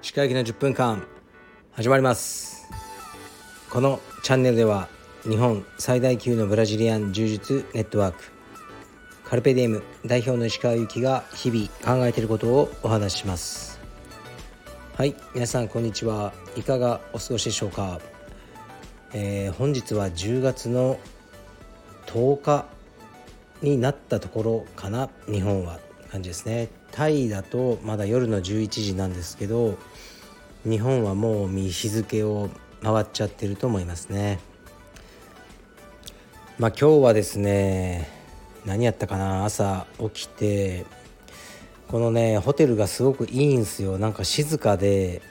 歯科医の10分間始まります。このチャンネルでは日本最大級のブラジリアン柔術ネットワークカルペディエム代表の石川由紀が日々考えていることをお話しします。はい皆さんこんにちは。いかがお過ごしでしょうか、えー、本日は10月の10日になったところかな日本は。感じですね。タイだとまだ夜の11時なんですけど日本はもう日付を回っちゃってると思いますね。まあ今日はですね何やったかな？朝起きてこのねホテルがすごくいいんすよ。なんか静かで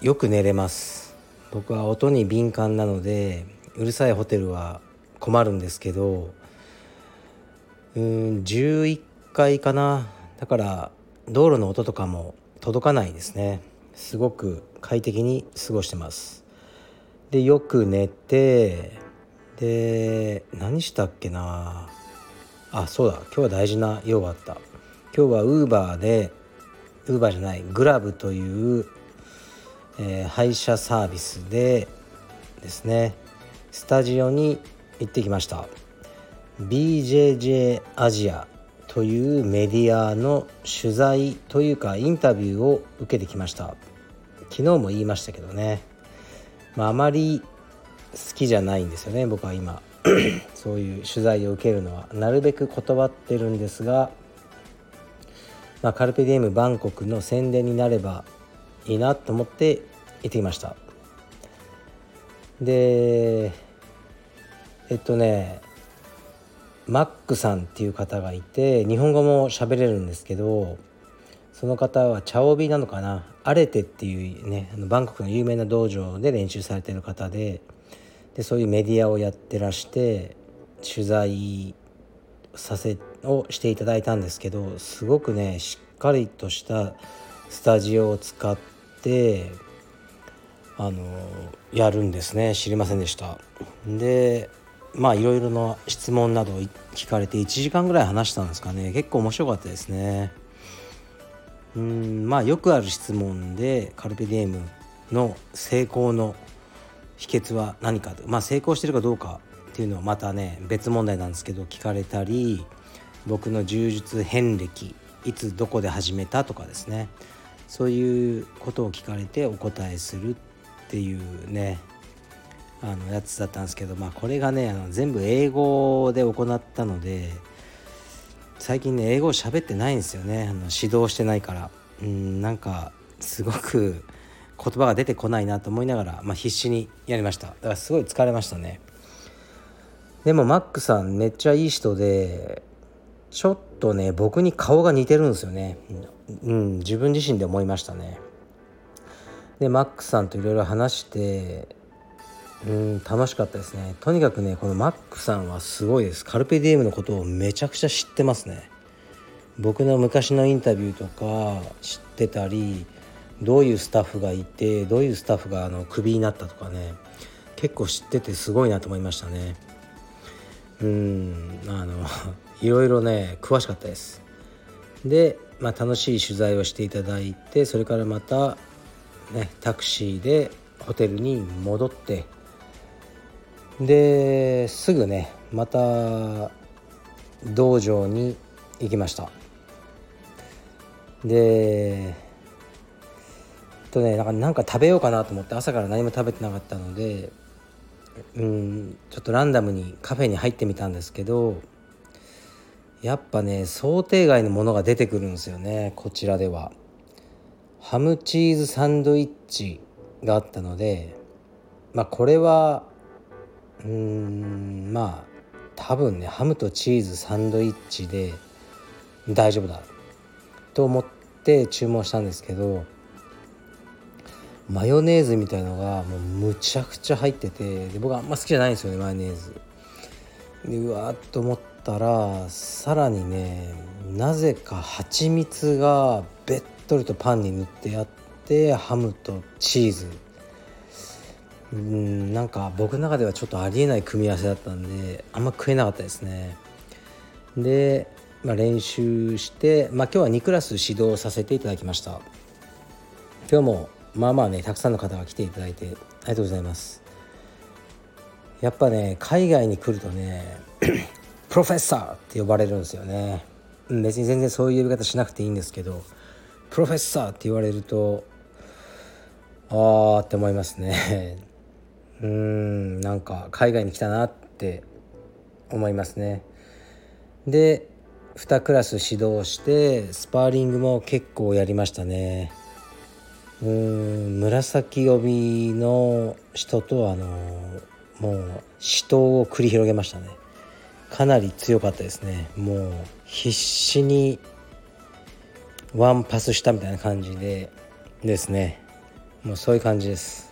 よく寝れます。僕は音に敏感なのでうるさいホテルは困るんですけどうん11階かな。だから道路の音とかも届かないですね。すごく快適に過ごしてます。でよく寝てで何したっけな。あそうだ。今日は大事な用があった。今日はウーバーでウーバーじゃないグラブという、えー、配車サービスでですねスタジオに行ってきました。BJJ アジアというメディアの取材というかインタビューを受けてきました。昨日も言いましたけどね、まあ、あまり好きじゃないんですよね僕は今。そういう取材を受けるのは。なるべく断ってるんですが、まあ、カルペディエムバンコクの宣伝になればいいなと思って行ってきました。でえっとねマックさんっていう方がいて日本語も喋れるんですけどその方は茶帯なのかなアレテっていうねバンコクの有名な道場で練習されてる方ででそういうメディアをやってらして取材させをしていただいたんですけどすごくねしっかりとしたスタジオを使ってあのやるんですね。知りませんでした。でまあいろいろな質問など聞かれて1時間ぐらい話したんですかね。結構面白かったですね。うんまあよくある質問でカルペディエムの成功の秘訣は何かまあ成功してるかどうかっていうのはまたね別問題なんですけど聞かれたり僕の柔術遍歴いつどこで始めたとかですね。そういうことを聞かれてお答えするっていうね。あのやつだったんですけど、まあ、これがねあの全部英語で行ったので最近ね英語を喋ってないんですよね。あの指導してないから。うんなんかすごく言葉が出てこないなと思いながら、まあ、必死にやりました。だからすごい疲れましたね。でもマックさんめっちゃいい人でちょっとね僕に顔が似てるんですよね。うん自分自身で思いましたね。でマックさんといろいろ話してうん楽しかったですね。とにかくねこのマックさんはすごいです。カルペディエムのことをめちゃくちゃ知ってますね。僕の昔のインタビューとか知ってたりどういうスタッフがいてどういうスタッフがあのクビになったとかね結構知っててすごいなと思いましたね。うんあの いろいろね詳しかったです。で、まあ、楽しい取材をしていただいてそれからまたねタクシーでホテルに戻ってですぐねまた道場に行きました。でとねなんかなんか食べようかなと思って朝から何も食べてなかったのでうんちょっとランダムにカフェに入ってみたんですけどやっぱね想定外のものが出てくるんですよねこちらでは。ハムチーズサンドイッチがあったのでまあこれはうーんまあ多分ねハムとチーズサンドイッチで大丈夫だと思って注文したんですけどマヨネーズみたいのがもうむちゃくちゃ入っててで僕あんま好きじゃないんですよねマヨネーズ。でうわーっと思ったらさらにねなぜか蜂蜜がべっとりとパンに塗ってあってハムとチーズ。うんなんか僕の中ではちょっとありえない組み合わせだったんであんま食えなかったですね。で、まあ、練習して、まあ、今日は2クラス指導させていただきました。今日もまあまあねたくさんの方が来ていただいてありがとうございます。やっぱね海外に来るとね プロフェッサーって呼ばれるんですよね。別に全然そういう呼び方しなくていいんですけどプロフェッサーって言われるとああって思いますね。うんなんか海外に来たなって思いますね。で2クラス指導してスパーリングも結構やりましたね。うん紫帯の人とあのもう死闘を繰り広げましたね。かなり強かったですね。もう必死にワンパスしたみたいな感じでですね。もうそういう感じです。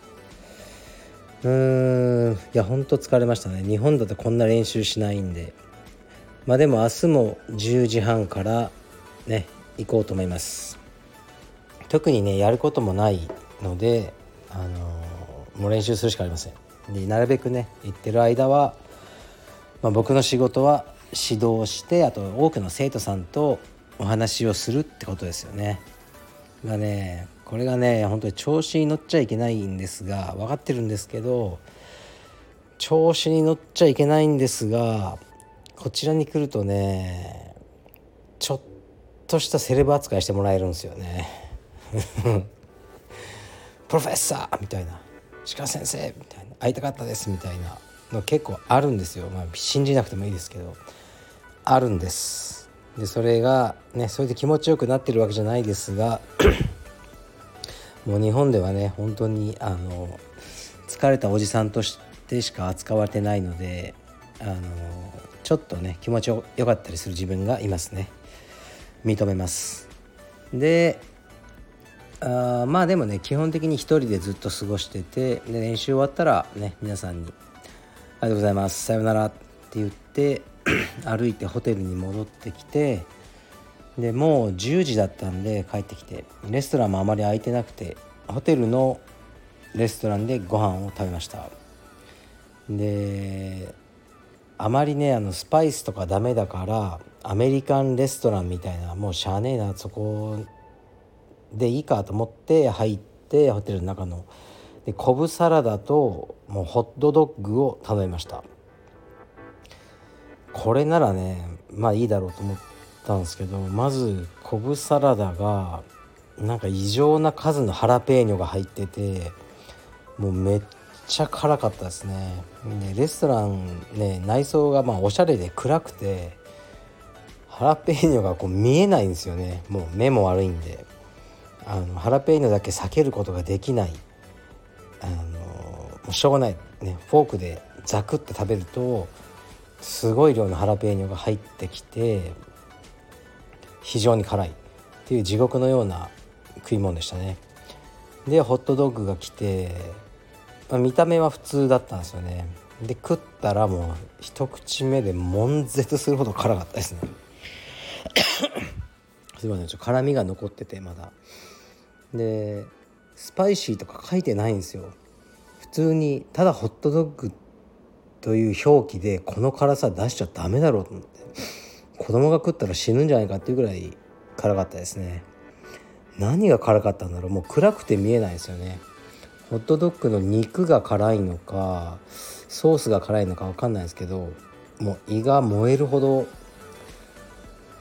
うーん。いやほんと疲れましたね。日本だとこんな練習しないんで。まあでも明日も10時半からね行こうと思います。特にねやることもないのであのー、もう練習するしかありません。でなるべくね行ってる間は、まあ、僕の仕事は指導してあと多くの生徒さんとお話をするってことですよね。がねこれがね本当に調子に乗っちゃいけないんですが分かってるんですけど調子に乗っちゃいけないんですがこちらに来るとねちょっとしたセレブ扱いしてもらえるんですよね。プロフェッサーみたいな。鹿先生みたいな。会いたかったですみたいな。の結構あるんですよ、まあ、信じなくてもいいですけど。あるんです。でそれがねそれで気持ちよくなってるわけじゃないですがもう日本ではね本当にあの疲れたおじさんとしてしか扱われてないのであのちょっとね気持ちよかったりする自分がいますね。認めます。であまあでもね基本的に一人でずっと過ごしててで練習終わったらね皆さんに「ありがとうございます。さようなら」って言って 歩いてホテルに戻ってきてでもう10時だったんで帰ってきてレストランもあまり空いてなくてホテルのレストランでご飯を食べました。であまりねあのスパイスとかダメだからアメリカンレストランみたいなもうしゃあねえなそこでいいかと思って入ってホテルの中ので昆布サラダともうホットドッグを頼みました。これならねまあいいだろうと思ってたんですけどまず昆布サラダがなんか異常な数のハラペーニョが入っててもうめっちゃ辛かったですね。ねレストランね内装がまあおしゃれで暗くてハラペーニョがこう見えないんですよね。もう目も悪いんで。あのハラペーニョだけ避けることができない。あのもうしょうがない、ね、フォークでザクって食べるとすごい量のハラペーニョが入ってきて非常に辛いっていう地獄のような食い物でしたね。でホットドッグが来て、まあ、見た目は普通だったんですよね。で食ったらもう一口目で悶絶するほど辛かったですね。すいませんちょっと辛みが残っててまだ。でスパイシーとか書いてないんですよ。普通にただホットドッグという表記でこの辛さ出しちゃダメだろうと思って。子供が食ったら死ぬんじゃないかっていうぐらい辛かったですね何が辛かったんだろうもう暗くて見えないですよねホットドッグの肉が辛いのかソースが辛いのか分かんないですけどもう胃が燃えるほど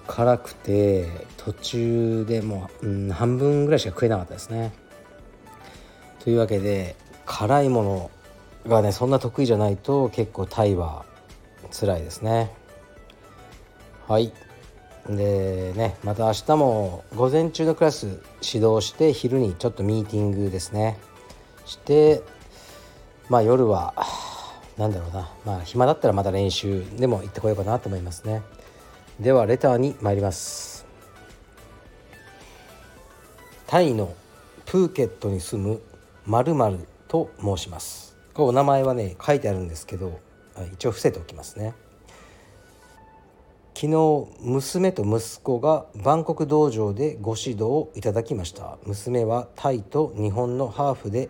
辛くて途中でもう、うん、半分ぐらいしか食えなかったですね。というわけで辛いものがねそんな得意じゃないと結構タイは辛いですね。はい。でねまた明日も午前中のクラス指導して昼にちょっとミーティングですね。してまあ夜は何だろうな。まあ暇だったらまた練習でも行ってこようかなと思いますね。ではレターに参ります。タイのプーケットに住むまると申します。お名前はね書いてあるんですけど一応伏せておきますね。昨日娘と息子がバンコク道場でご指導をいただきました。娘はタイと日本のハーフで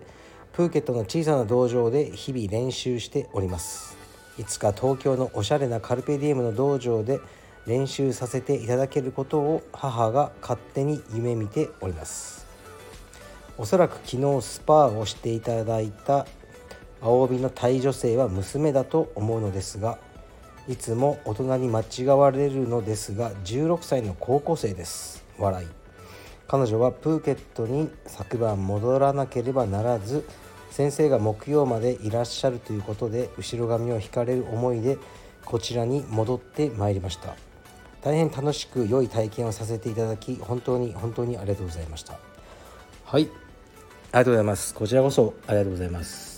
プーケットの小さな道場で日々練習しております。いつか東京のおしゃれなカルペディエムの道場で練習させていただけることを母が勝手に夢見ております。おそらく昨日スパーをしていただいた青帯のタイ女性は娘だと思うのですがいつも大人に間違われるのですが16歳の高校生です。笑い。彼女はプーケットに昨晩戻らなければならず先生が木曜までいらっしゃるということで後ろ髪を引かれる思いでこちらに戻ってまいりました。大変楽しく良い体験をさせていただき本当に本当にありがとうございました。はい。ありがとうございます。こちらこそありがとうございます。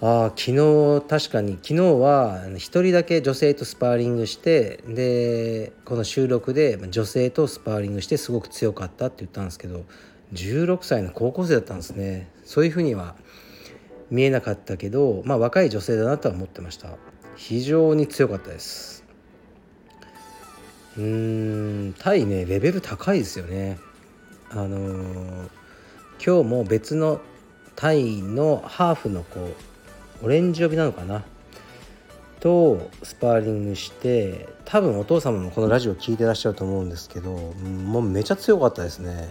あ昨日確かに昨日は1人だけ女性とスパーリングしてでこの収録で女性とスパーリングしてすごく強かったって言ったんですけど16歳の高校生だったんですね。そういうふうには見えなかったけどまあ若い女性だなとは思ってました。非常に強かったです。うーんタイねレベル高いですよね。あのー、今日も別のタイのハーフの子オレンジ帯なのかな？とスパーリングして多分お父様もこのラジオ聞いてらっしゃると思うんですけどもうめちゃ強かったですね。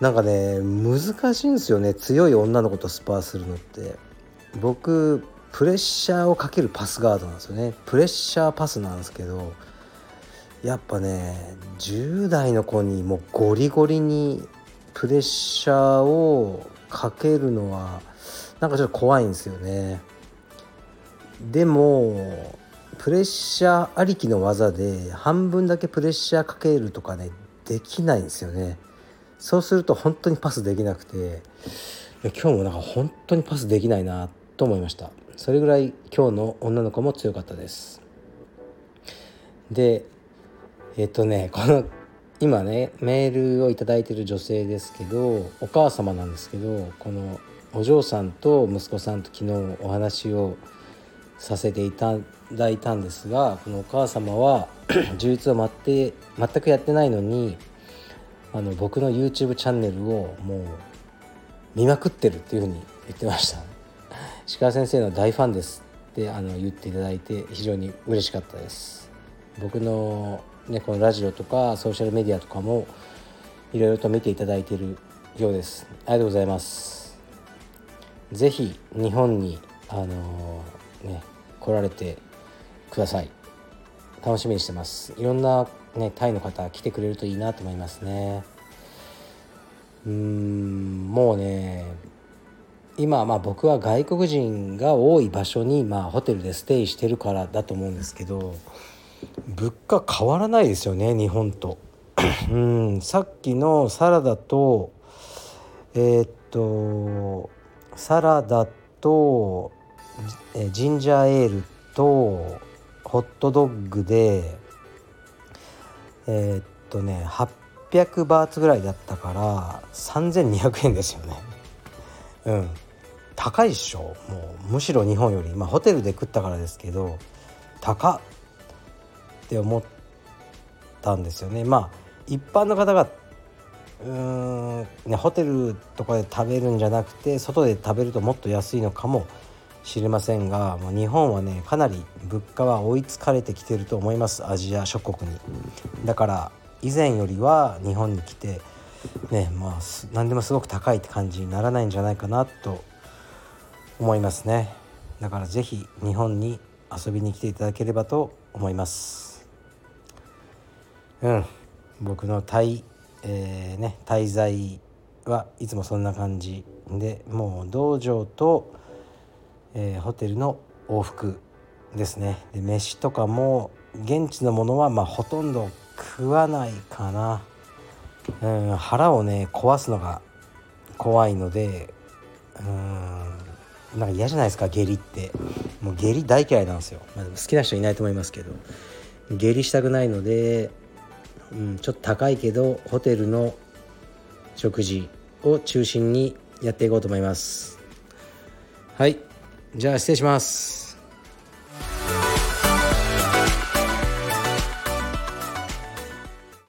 なんかね難しいんですよね強い女の子とスパーするのって。僕プレッシャーをかけるパスガードなんですよね。プレッシャーパスなんですけどやっぱね10代の子にもうゴリゴリにプレッシャーをかけるのはなんかちょっと怖いんですよね。でもプレッシャーありきの技で半分だけプレッシャーかけるとかねできないんですよね。そうすると本当にパスできなくて今日もなんか本当にパスできないなと思いました。それぐらい今日の女の子も強かったです。でえっとねこの今ねメールを頂いてる女性ですけどお母様なんですけどこのお嬢さんと息子さんと昨日お話をさせていただいたんですがこのお母様は 充実を全全くやってないのにあの僕の YouTube チャンネルをもう見まくってるっていうふうに言ってました鹿先生の大ファンですってあの言っていただいて非常に嬉しかったです。僕のねこのラジオとかソーシャルメディアとかもいろいろと見ていただいているようです。ありがとうございます是非日本にあのね来られてください。楽しみにしてます。いろんなねタイの方来てくれるといいなと思いますね。うんもうね今まあ僕は外国人が多い場所にまあホテルでステイしてるからだと思うんですけど物価変わらないですよね日本と。うんさっきのサラダとえー、っとサラダとジンジャーエールとホットドッグでえー、っとね800バーツぐらいだったから3200円ですよね。うん。高いっしょ。もうむしろ日本より。まあホテルで食ったからですけど高っって思ったんですよね。まあ一般の方がうーん、ね、ホテルとかで食べるんじゃなくて外で食べるともっと安いのかもしれませんがもう日本はねかなり物価は追いつかれてきてると思いますアジア諸国に。だから以前よりは日本に来てねまあ何でもすごく高いって感じにならないんじゃないかなと思いますね。だから是非日本に遊びに来ていただければと思います。うん。僕のタイ、えー、ね滞在はいつもそんな感じでもう道場とえー、ホテルの往復ですね。で飯とかも現地のものはまあほとんど食わないかな、うん、腹をね壊すのが怖いのでうんなんか嫌じゃないですか下痢って。もう下痢大嫌いなんですよ、まあ、好きな人いないと思いますけど下痢したくないので、うん、ちょっと高いけどホテルの食事を中心にやっていこうと思います。はい。じゃあ失礼します。